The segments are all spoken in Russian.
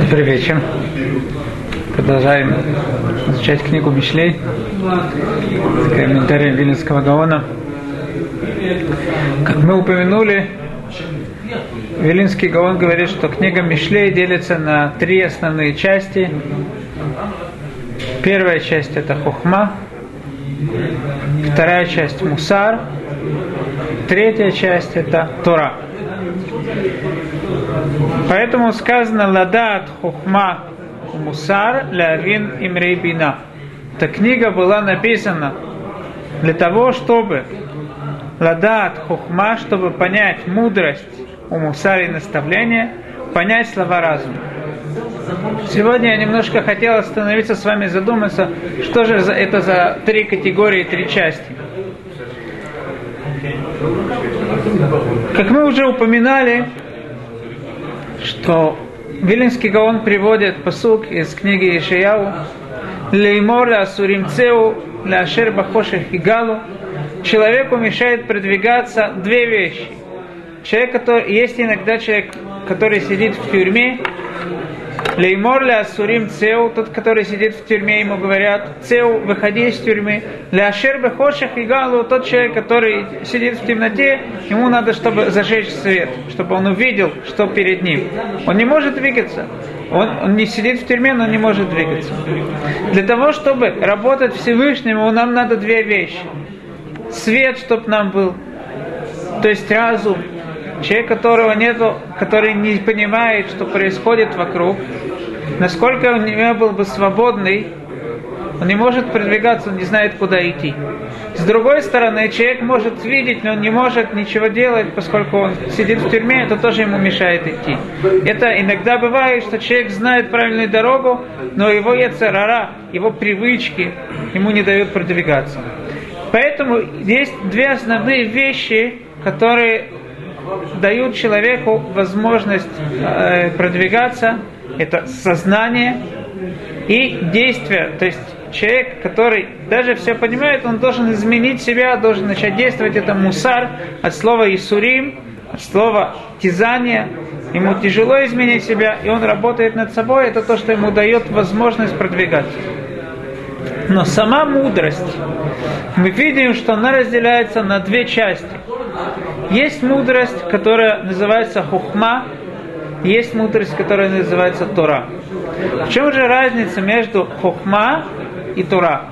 Добрый вечер. Продолжаем изучать книгу Мишлей с комментарием Вильнюсского Гаона. Как мы упомянули, Вилинский Гаон говорит, что книга Мишлей делится на три основные части. Первая часть это Хохма, вторая часть Мусар, третья часть это Тора. Поэтому сказано Ладат Хухма Мусар Лавин Имрейбина. Эта книга была написана для того, чтобы Ладат Хухма, чтобы понять мудрость у и наставления, понять слова разума. Сегодня я немножко хотел остановиться с вами, задуматься, что же это за три категории, три части. Как мы уже упоминали, что Вилинский Гаон приводит посук из книги Ишаяу Леймор ля асуримцеу ля ашер бахоших игалу Человеку мешает продвигаться две вещи. Человек, который, есть иногда человек, который сидит в тюрьме, Леймор ля сурим цеу, тот, который сидит в тюрьме, ему говорят, цеу, выходи из тюрьмы. Ля ашер бехошах и галу, тот человек, который сидит в темноте, ему надо, чтобы зажечь свет, чтобы он увидел, что перед ним. Он не может двигаться. Он, он не сидит в тюрьме, но не может двигаться. Для того, чтобы работать Всевышнему, нам надо две вещи. Свет, чтобы нам был, то есть разум, человек, которого нету, который не понимает, что происходит вокруг, насколько он не был бы свободный, он не может продвигаться, он не знает, куда идти. С другой стороны, человек может видеть, но он не может ничего делать, поскольку он сидит в тюрьме, это тоже ему мешает идти. Это иногда бывает, что человек знает правильную дорогу, но его яцерара, его привычки ему не дают продвигаться. Поэтому есть две основные вещи, которые дают человеку возможность э, продвигаться, это сознание и действие. То есть человек, который даже все понимает, он должен изменить себя, должен начать действовать. Это мусар от слова исурим, от слова тизание. Ему тяжело изменить себя, и он работает над собой. Это то, что ему дает возможность продвигаться. Но сама мудрость, мы видим, что она разделяется на две части. Есть мудрость, которая называется хухма, есть мудрость, которая называется Тора. В чем же разница между хухма и Тора?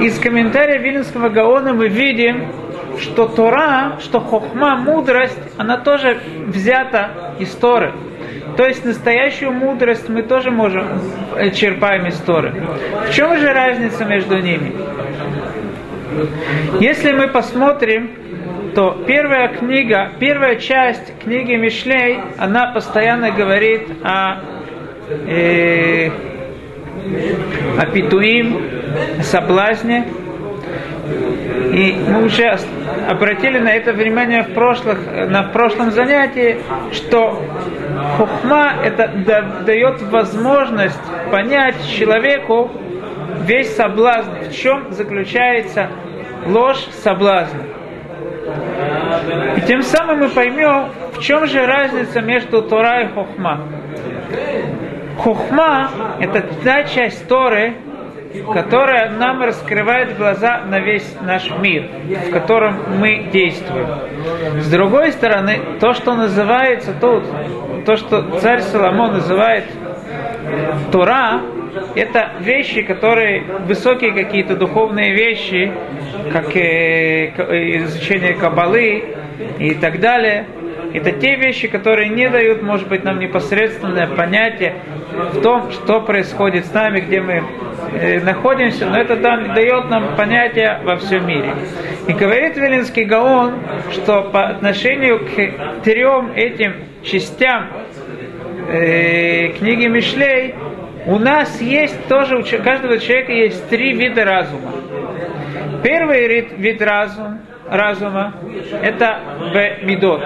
Из комментария Вильнского Гаона мы видим, что Тора, что хохма, мудрость, она тоже взята из Торы. То есть настоящую мудрость мы тоже можем э, черпаем из Торы. В чем же разница между ними? Если мы посмотрим, то первая книга, первая часть книги Мишлей, она постоянно говорит о, э, о питуим, о соблазне. И мы уже обратили на это внимание в, прошлых, на, прошлом занятии, что хухма это дает возможность понять человеку весь соблазн, в чем заключается ложь соблазна. Тем самым мы поймем, в чем же разница между Тора и Хохма. Хохма – это та часть Торы, которая нам раскрывает глаза на весь наш мир, в котором мы действуем. С другой стороны, то, что называется тут, то, что царь Соломон называет Тора, это вещи, которые высокие какие-то духовные вещи, как э, изучение кабалы и так далее. Это те вещи, которые не дают, может быть, нам непосредственное понятие в том, что происходит с нами, где мы э, находимся, но это дает нам понятие во всем мире. И говорит Велинский Гаон, что по отношению к трем этим частям э, книги Мишлей, у нас есть тоже, у каждого человека есть три вида разума. Первый вид, вид разум, разума – это б-мидот.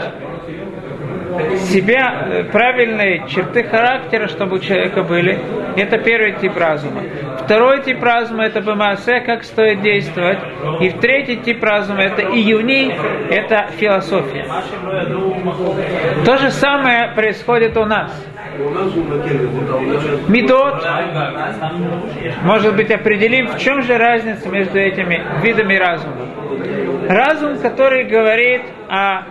Себя, э, правильные черты характера, чтобы у человека были, это первый тип разума. Второй тип разума это бемасе, как стоит действовать. И третий тип разума это июни, это философия. То же самое происходит у нас. Медот, может быть, определим, в чем же разница между этими видами разума. Разум, который говорит о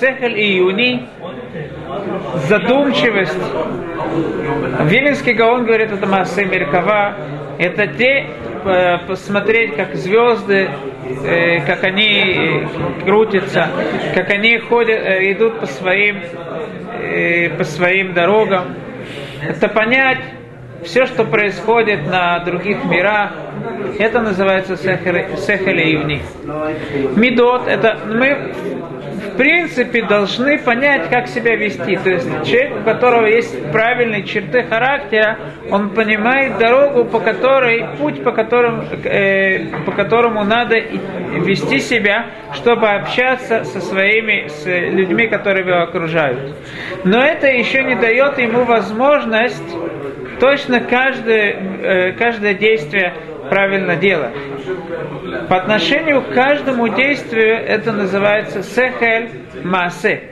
сехель и юни, задумчивость. Виленский Гаон говорит, это масса Меркава, это те, э, посмотреть, как звезды, э, как они крутятся, как они ходят, э, идут по своим, по своим дорогам. Это понять все, что происходит на других мирах, это называется сехель и юни. Медот, это мы в принципе должны понять, как себя вести. То есть человек, у которого есть правильные черты характера, он понимает дорогу, по которой, путь, по которому, э, по которому надо вести себя, чтобы общаться со своими, с людьми, которые его окружают. Но это еще не дает ему возможность точно каждое, э, каждое действие правильно делать. По отношению к каждому действию это называется сехель масе.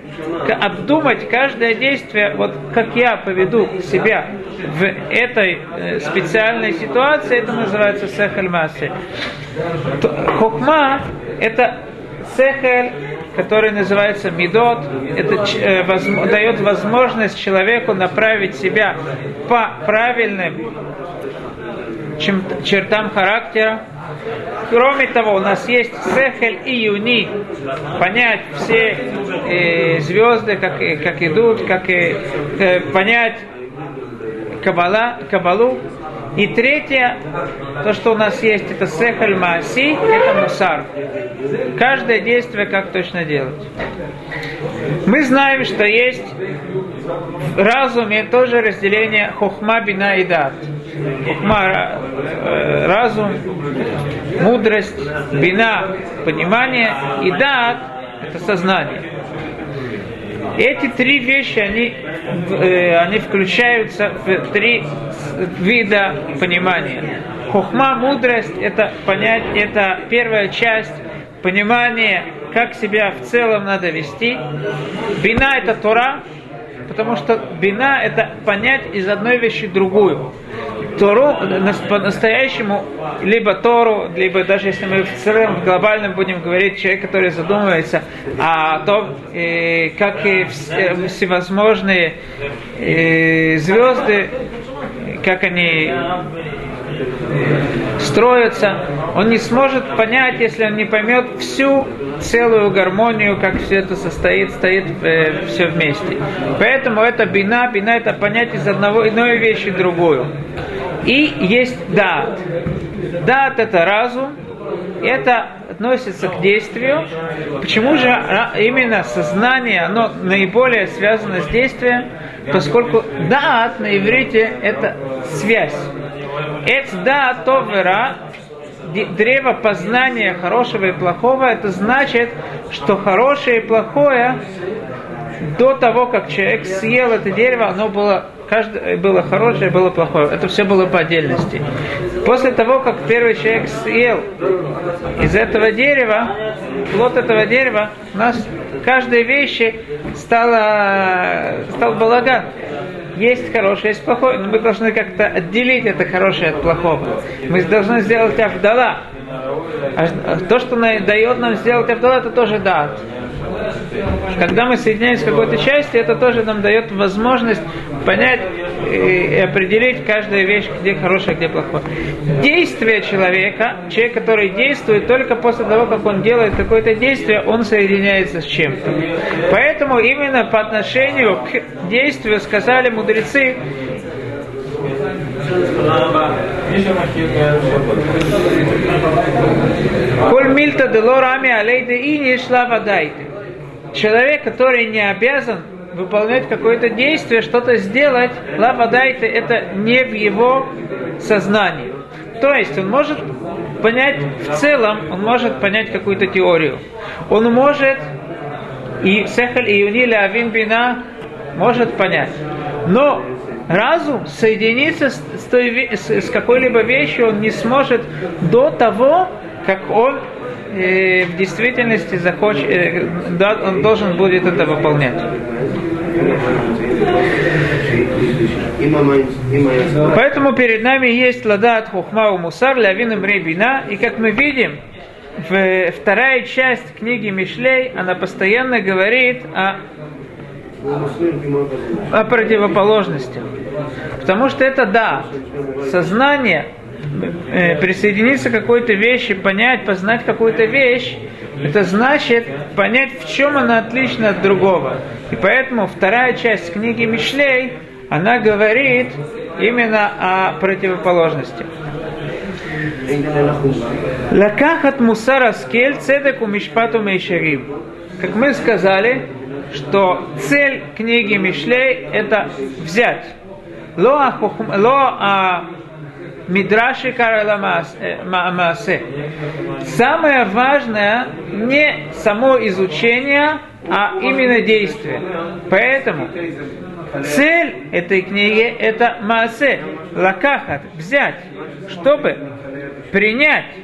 Обдумать каждое действие, вот как я поведу себя в этой э, специальной ситуации, это называется сехель масе. Хохма это сехель, который называется медот, это э, воз, дает возможность человеку направить себя по правильным чертам характера. Кроме того, у нас есть сехель и юни, понять все э, звезды, как, как идут, как э, понять кабала, кабалу. И третье, то, что у нас есть, это сехаль мааси, это мусар. Каждое действие, как точно делать. Мы знаем, что есть в разуме тоже разделение хохма, бина и дат. Хохма, э, разум, мудрость, бина, понимание и дат – это сознание. Эти три вещи, они, э, они включаются в три вида понимания. Хухма, мудрость, это понять, это первая часть понимания, как себя в целом надо вести. Бина это Тора, потому что бина это понять из одной вещи другую. Тору по-настоящему, либо Тору, либо даже если мы в целом глобальном будем говорить, человек, который задумывается о том, э, как э, всевозможные э, звезды, как они строятся, он не сможет понять, если он не поймет всю целую гармонию, как все это состоит, стоит э, все вместе. Поэтому это бина, бина это понять из одного иной вещи другую. И есть дат. Дат это разум, это относится к действию. Почему же именно сознание, оно наиболее связано с действием? Поскольку дат на иврите это связь. Эц да товера, древо познания хорошего и плохого, это значит, что хорошее и плохое до того, как человек съел это дерево, оно было каждое было хорошее, было плохое. Это все было по отдельности. После того, как первый человек съел из этого дерева, плод этого дерева, у нас каждой вещи стало, стал балаган. Есть хорошее, есть плохое, но мы должны как-то отделить это хорошее от плохого. Мы должны сделать авдала. А то, что дает нам сделать авдала, это тоже дат. Когда мы соединяемся с какой-то частью, это тоже нам дает возможность понять и определить каждую вещь, где хорошая, где плохое. Действие человека, человек, который действует только после того, как он делает какое-то действие, он соединяется с чем-то. Поэтому именно по отношению к действию сказали мудрецы, Коль мильта делорами алейде и не шла водайте человек, который не обязан выполнять какое-то действие, что-то сделать, лавадайте, это не в его сознании. То есть он может понять в целом, он может понять какую-то теорию. Он может, и Сехаль и Юниля Авин Бина может понять. Но разум соединиться с, с, с какой-либо вещью он не сможет до того, как он э, в действительности захочет, э, да, он должен будет это выполнять. Поэтому перед нами есть ладат хухма у мусар лявин бина, и как мы видим, в, вторая часть книги Мишлей, она постоянно говорит о, о противоположности. Потому что это да, сознание присоединиться к какой-то вещи, понять, познать какую-то вещь, это значит понять, в чем она отлична от другого. И поэтому вторая часть книги Мишлей, она говорит именно о противоположности. Лакахат мусар аскель цедек у мишпату мейшарим. Как мы сказали, что цель книги Мишлей это взять. Ло а Мидраши Маасе. Самое важное не само изучение, а именно действие. Поэтому цель этой книги это Маасе, лакахат, взять, чтобы принять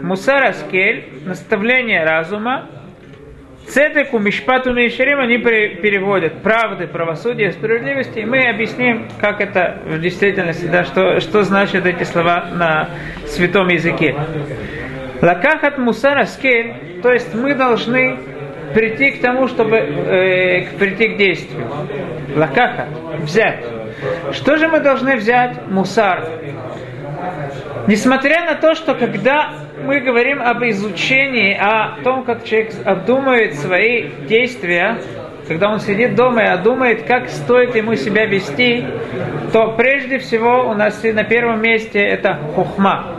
Мусараскель, наставление разума, Цедеку, Мишпату, Мишерим, они переводят правды, правосудие, справедливости. И мы объясним, как это в действительности, да, что, что значат эти слова на святом языке. Лакахат мусара скель, то есть мы должны прийти к тому, чтобы э, прийти к действию. Лакахат, взять. Что же мы должны взять? Мусар. Несмотря на то, что когда мы говорим об изучении, о том, как человек обдумывает свои действия, когда он сидит дома и обдумает, как стоит ему себя вести, то прежде всего у нас на первом месте это хухма.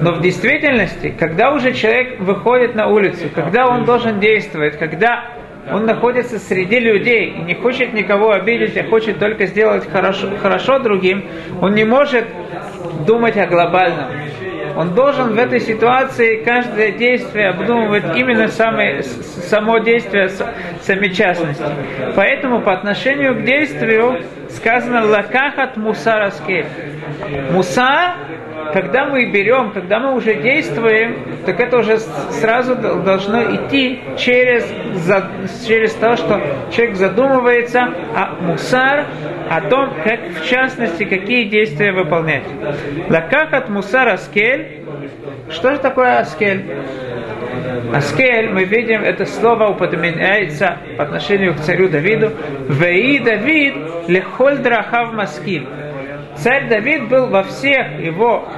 Но в действительности, когда уже человек выходит на улицу, когда он должен действовать, когда он находится среди людей и не хочет никого обидеть, а хочет только сделать хорошо, хорошо другим, он не может думать о глобальном. Он должен в этой ситуации каждое действие обдумывать именно самое, само действие сами частности. Поэтому по отношению к действию сказано лакахат мусараски. Муса когда мы берем, когда мы уже действуем, так это уже сразу должно идти через, через то, что человек задумывается о мусар, о том, как в частности, какие действия выполнять. Лакахат мусар аскель. Что же такое аскель? Аскель, мы видим, это слово упоминается по отношению к царю Давиду. Веи Давид лехоль драхав маскиль. Царь Давид был во всех его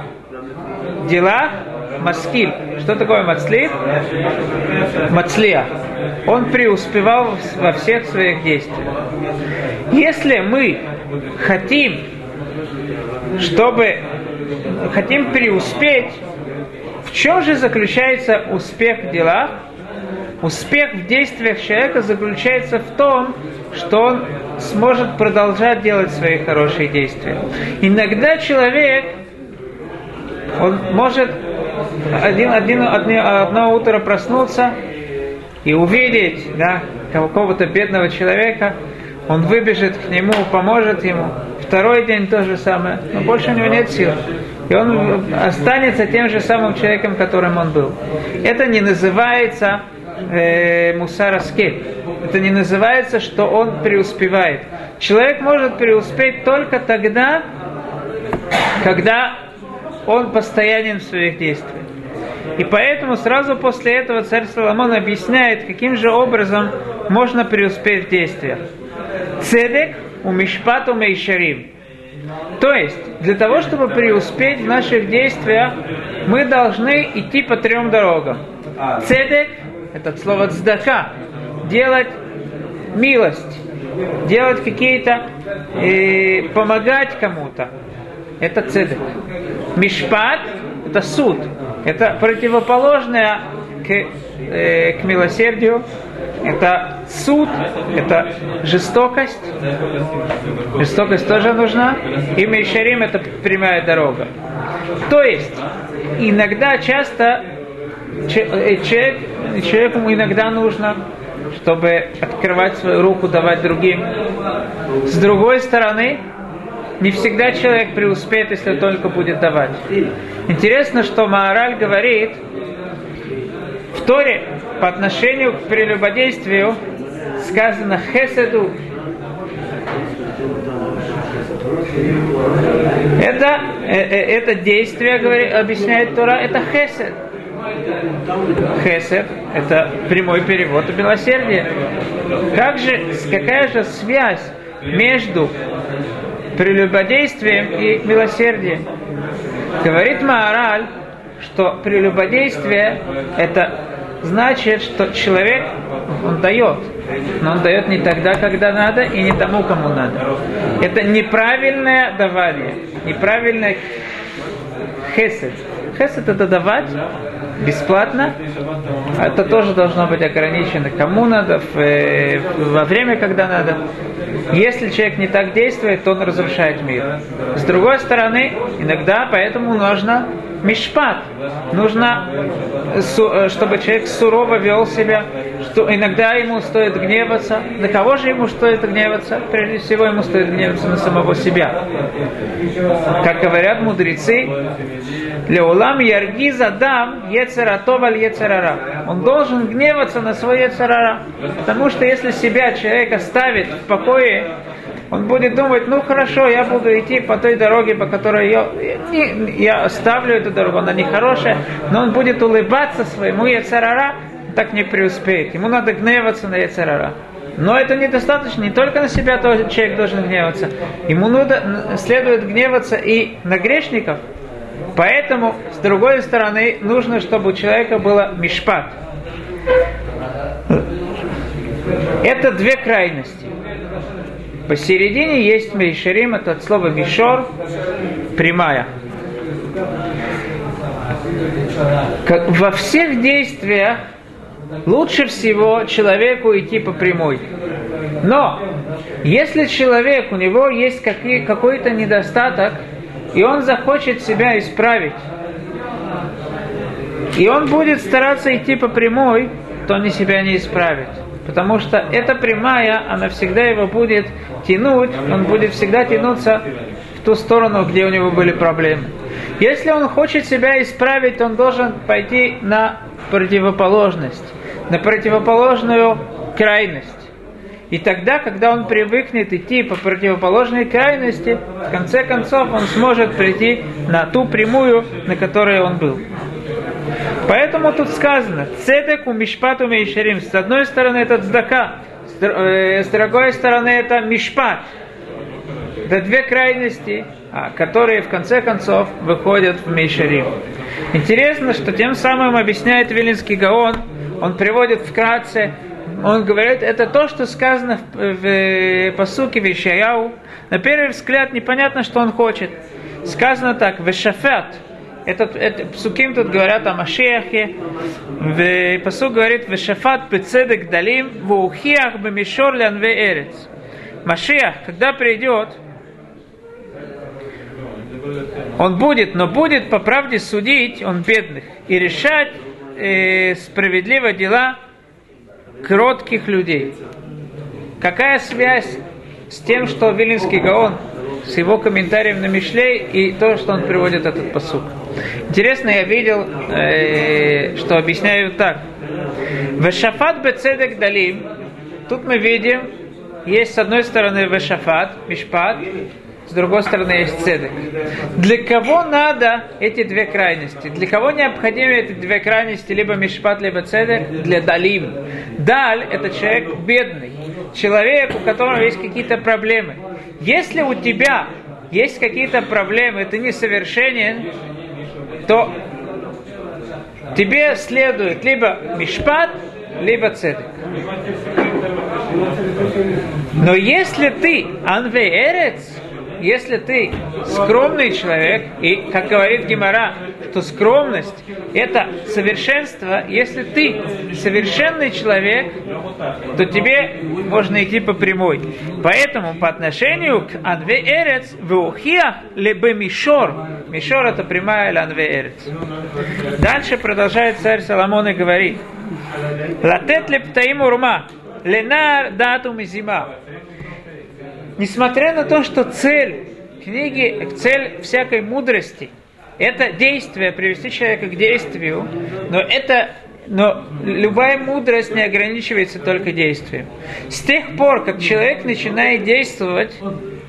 делах маскиль. Что такое мацлит? Мацлия. Он преуспевал во всех своих действиях. Если мы хотим, чтобы хотим преуспеть, в чем же заключается успех в делах? Успех в действиях человека заключается в том, что он сможет продолжать делать свои хорошие действия. Иногда человек, он может один, один, одно, одно утро проснуться и увидеть да, какого-то бедного человека, он выбежит к нему, поможет ему. Второй день то же самое, но больше у него нет сил. И он останется тем же самым человеком, которым он был. Это не называется э, мусараскель. Это не называется, что он преуспевает. Человек может преуспеть только тогда, когда он постоянен в своих действиях. И поэтому сразу после этого царь Соломон объясняет, каким же образом можно преуспеть в действиях. Цедек у Мишпату Мейшарим. То есть, для того, чтобы преуспеть в наших действиях, мы должны идти по трем дорогам. Цедек это слово цдака, делать милость, делать какие-то, э, помогать кому-то. Это цедек. Мишпат – это суд. Это противоположное к, э, к милосердию. Это суд, это жестокость. Жестокость тоже нужна. И Мейшарим – это прямая дорога. То есть, иногда, часто Э, человек, человеку иногда нужно, чтобы открывать свою руку, давать другим. С другой стороны, не всегда человек преуспеет, если только будет давать. Интересно, что Маораль говорит в Торе по отношению к прелюбодействию сказано хеседу. Это, э, э, это действие, говорит, объясняет Тора, это хесед. Хесед – это прямой перевод милосердия. Как же, какая же связь между прелюбодействием и милосердием? Говорит Маораль, что прелюбодействие – это значит, что человек, он дает, но он дает не тогда, когда надо, и не тому, кому надо. Это неправильное давание, неправильное хесед. Хесед это давать бесплатно, это тоже должно быть ограничено кому надо, э, во время, когда надо. Если человек не так действует, то он разрушает мир. С другой стороны, иногда поэтому нужно мишпат. Нужно, э, чтобы человек сурово вел себя, что иногда ему стоит гневаться. На кого же ему стоит гневаться? Прежде всего ему стоит гневаться на самого себя. Как говорят мудрецы, Леулам ярги задам ецератов аль ецерара. Он должен гневаться на свой ецерара. Потому что если себя человек оставит в покое, он будет думать, ну хорошо, я буду идти по той дороге, по которой я, я оставлю эту дорогу, она нехорошая, но он будет улыбаться своему Яцерара, так не преуспеет. Ему надо гневаться на Яцерара. Но это недостаточно, не только на себя тоже человек должен гневаться. Ему надо, следует гневаться и на грешников. Поэтому, с другой стороны, нужно, чтобы у человека было мишпат. Это две крайности. Посередине есть мейшерим, это от слова мишор, прямая. Как во всех действиях лучше всего человеку идти по прямой. Но если человек, у него есть какие, какой-то недостаток, и он захочет себя исправить, и он будет стараться идти по прямой, то он себя не исправит. Потому что эта прямая, она всегда его будет тянуть, он будет всегда тянуться в ту сторону, где у него были проблемы. Если он хочет себя исправить, он должен пойти на противоположность, на противоположную крайность. И тогда, когда он привыкнет идти по противоположной крайности, в конце концов он сможет прийти на ту прямую, на которой он был. Поэтому тут сказано, цедек у мишпату мейшерим. С одной стороны это цдака, с другой стороны это мишпат. Это две крайности, а, которые в конце концов выходят в мейшерим. Интересно, что тем самым объясняет Вилинский Гаон, он приводит вкратце, он говорит, это то, что сказано в, в посуке Вишаяу. На первый взгляд непонятно, что он хочет. Сказано так, Вешафет, этот, это, псуким тут говорят о Машехе. В посук говорит «Вешафат бецедек далим вухиах бемишор лянве эрец». Машиах, когда придет, он будет, но будет по правде судить, он бедных, и решать э, справедливо дела кротких людей. Какая связь с тем, что Вилинский Гаон с его комментарием на Мишлей и то, что он приводит этот посук. Интересно, я видел, э, что объясняют так. Вешафат бецедек далим. Тут мы видим, есть с одной стороны вешафат, мишпат, с другой стороны есть цедек. Для кого надо эти две крайности? Для кого необходимы эти две крайности, либо мишпат, либо цедек? Для далим. Даль – это человек бедный, человек, у которого есть какие-то проблемы. Если у тебя есть какие-то проблемы, ты несовершенен, то тебе следует либо мишпат, либо цедек. Но если ты анвеерец, если ты скромный человек, и, как говорит Гимара, что скромность – это совершенство, если ты совершенный человек, то тебе можно идти по прямой. Поэтому по отношению к Анве Эрец, Веухия либо Мишор, Мишор – это прямая или Анве Эрец. Дальше продолжает царь Соломон и говорит, Латет лептаим урма, ленар дату мизима. Несмотря на то, что цель книги, цель всякой мудрости – это действие, привести человека к действию, но это но любая мудрость не ограничивается только действием. С тех пор, как человек начинает действовать,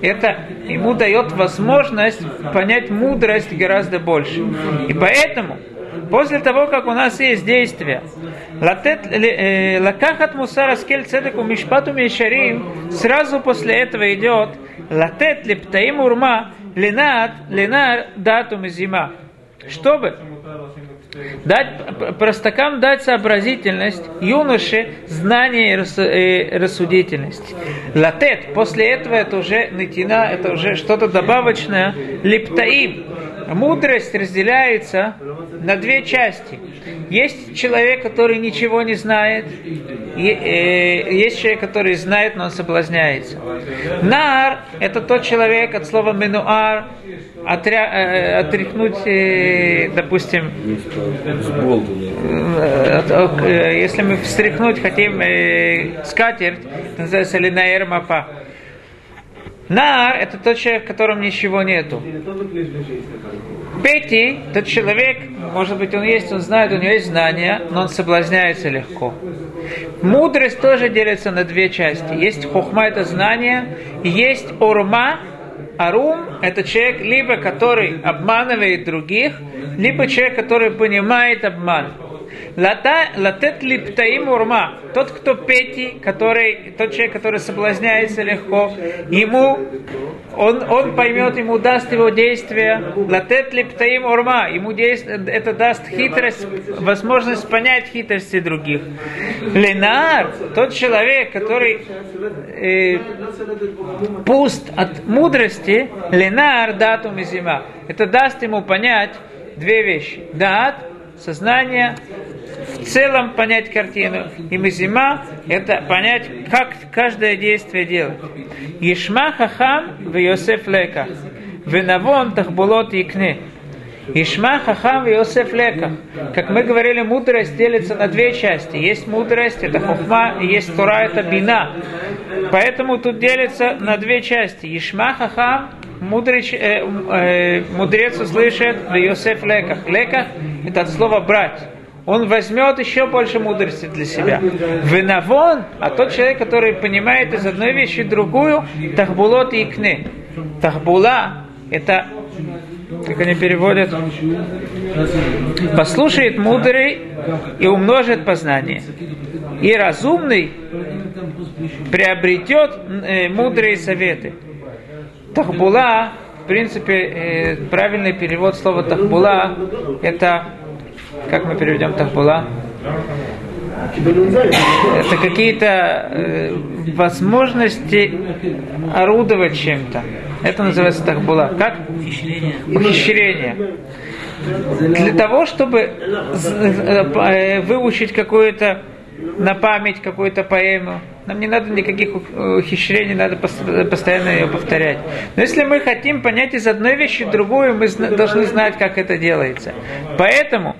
это ему дает возможность понять мудрость гораздо больше. И поэтому После того, как у нас есть действие, э, лакахат мусара скель цедеку мишпату мишарим, сразу после этого идет латет лептаим урма ленат ленар дату зима. Чтобы дать простакам дать сообразительность, юноше знание и рассудительность. Латет, после этого это уже нытина, это уже что-то добавочное. Лептаим, мудрость разделяется на две части. Есть человек, который ничего не знает, и, э, есть человек, который знает, но он соблазняется. Нар – это тот человек от слова менуар, отря, э, отряхнуть, э, допустим, э, э, если мы встряхнуть хотим э, скатерть, называется линаэр мапа. Нар – это тот человек, в котором ничего нету. Пети – тот человек, может быть, он есть, он знает, у него есть знания, но он соблазняется легко. Мудрость тоже делится на две части. Есть хохма – это знание, и есть урма, Арум – это человек, либо который обманывает других, либо человек, который понимает обман. Латет липтаим урма. Тот, кто пети, который, тот человек, который соблазняется легко, ему, он, он поймет, ему даст его действие. Латет липтаим урма. Ему действие, это даст хитрость, возможность понять хитрости других. Ленар, тот человек, который э, пуст от мудрости, ленар датум и зима. Это даст ему понять две вещи. Дат, сознание, в целом понять картину. И мазима – это понять, как каждое действие делать. Ишма хахам в Йосеф лека. Венавон тахбулот икне. Ишма хахам в Йосеф лека. Как мы говорили, мудрость делится на две части. Есть мудрость, это хохма, и есть тура, это бина. Поэтому тут делится на две части. Ишма хахам мудрец, э, э, мудрец услышит в Йосеф леках. Леках – это от слова брать он возьмет еще больше мудрости для себя. Винавон, а тот человек, который понимает из одной вещи другую, тахбулот и икны. Тахбула – это, как они переводят, послушает мудрый и умножит познание. И разумный приобретет э, мудрые советы. Тахбула, в принципе, э, правильный перевод слова тахбула – это как мы переведем Тахбула? Это какие-то э, возможности орудовать чем-то. Это называется Тахбула. Как? Ухищрение. Ухищрение. Для того, чтобы э, э, выучить какое-то на память какую-то поэму. Нам не надо никаких ухищрений, надо постоянно ее повторять. Но если мы хотим понять из одной вещи другую, мы должны знать, как это делается. Поэтому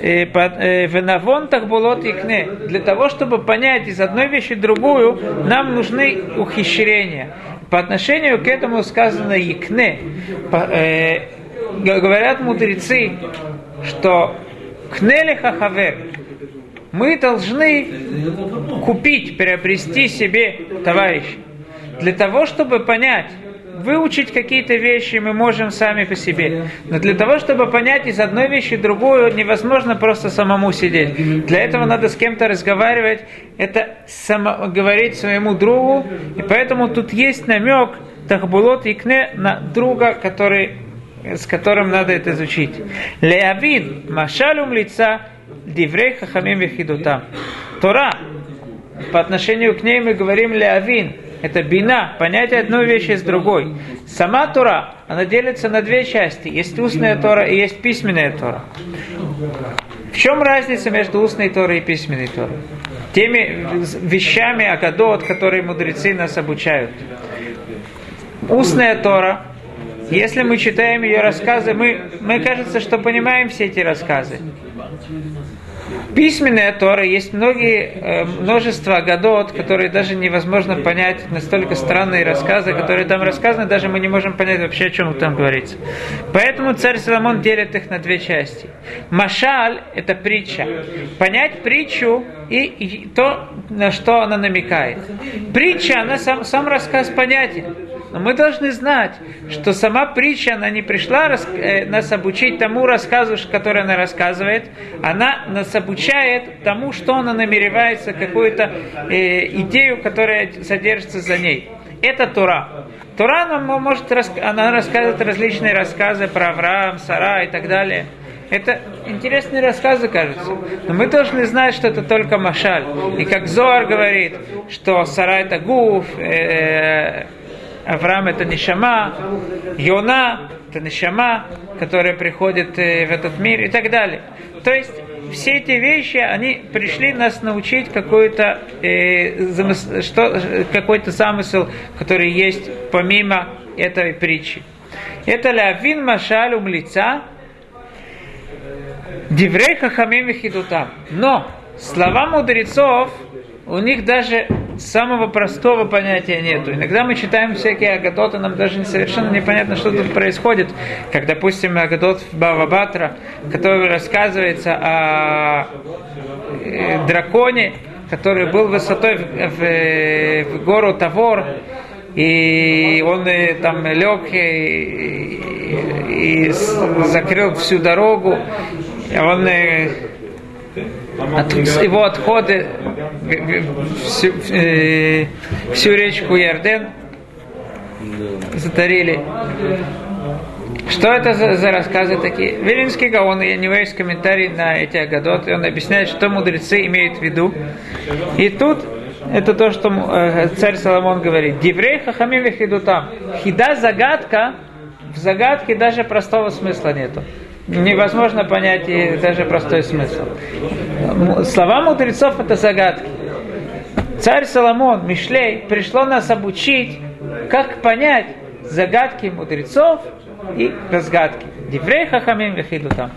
э, э, венавон тахбулот икне. Для того, чтобы понять из одной вещи другую, нам нужны ухищрения. По отношению к этому сказано икне. Э, говорят мудрецы, что кнели хахавер, мы должны купить, приобрести себе товарища. Для того, чтобы понять, выучить какие-то вещи мы можем сами по себе. Но для того, чтобы понять из одной вещи другую, невозможно просто самому сидеть. Для этого надо с кем-то разговаривать, это само, говорить своему другу. И поэтому тут есть намек Тахбулот Икне на друга, который, с которым надо это изучить. Леавин, Машалум лица, Диврей Хахамим Вехидута. Тора, по отношению к ней мы говорим Леавин, это бина, понятие одной вещи с другой. Сама Тора, она делится на две части. Есть устная Тора и есть письменная Тора. В чем разница между устной Торой и письменной Торой? Теми вещами Агадот, которые мудрецы нас обучают. Устная Тора, если мы читаем ее рассказы, мы, мы кажется, что понимаем все эти рассказы. Письменная Тора есть многие, э, множество годот, которые даже невозможно понять, настолько странные рассказы, которые там рассказаны, даже мы не можем понять вообще, о чем там говорится. Поэтому царь Соломон делит их на две части. Машаль – это притча. Понять притчу и, и то, на что она намекает. Притча, она сам, сам рассказ понятен. Но мы должны знать, что сама притча, она не пришла рас, э, нас обучить тому рассказу, который она рассказывает, она нас обучает тому, что она намеревается, какую-то э, идею, которая содержится за ней. Это Тура. Тура она может она рассказывает различные рассказы про Авраам, Сара и так далее. Это интересные рассказы, кажется. Но мы должны знать, что это только Машаль. И как Зоар говорит, что Сара это Гуф, э, Авраам это Нишама, Йона это Нишама, которая приходит э, в этот мир и так далее. То есть все эти вещи, они пришли нас научить какой-то э, замысл, что, какой-то замысел, который есть помимо этой притчи. Это лавин машаль умлица, диврей хахамим хидутам. Но слова мудрецов, у них даже самого простого понятия нету. Иногда мы читаем всякие агадоты, нам даже совершенно непонятно, что тут происходит. Как, допустим, агадот Бава Батра, который рассказывается о э, драконе, который был высотой в, в, в гору Тавор, и он э, там лег и, и закрыл всю дорогу. Он э, от, его отходы всю, э, всю речку Ярден затарили. Что это за, за рассказы такие? Вилинский Гаон, я не есть комментарий на эти агадоты, он объясняет, что мудрецы имеют в виду. И тут это то, что э, царь Соломон говорит. Диврей хахамим там. Хида загадка, в загадке даже простого смысла нету невозможно понять и даже простой смысл. Слова мудрецов это загадки. Царь Соломон, Мишлей, пришло нас обучить, как понять загадки мудрецов и разгадки. Диврей хахамим там.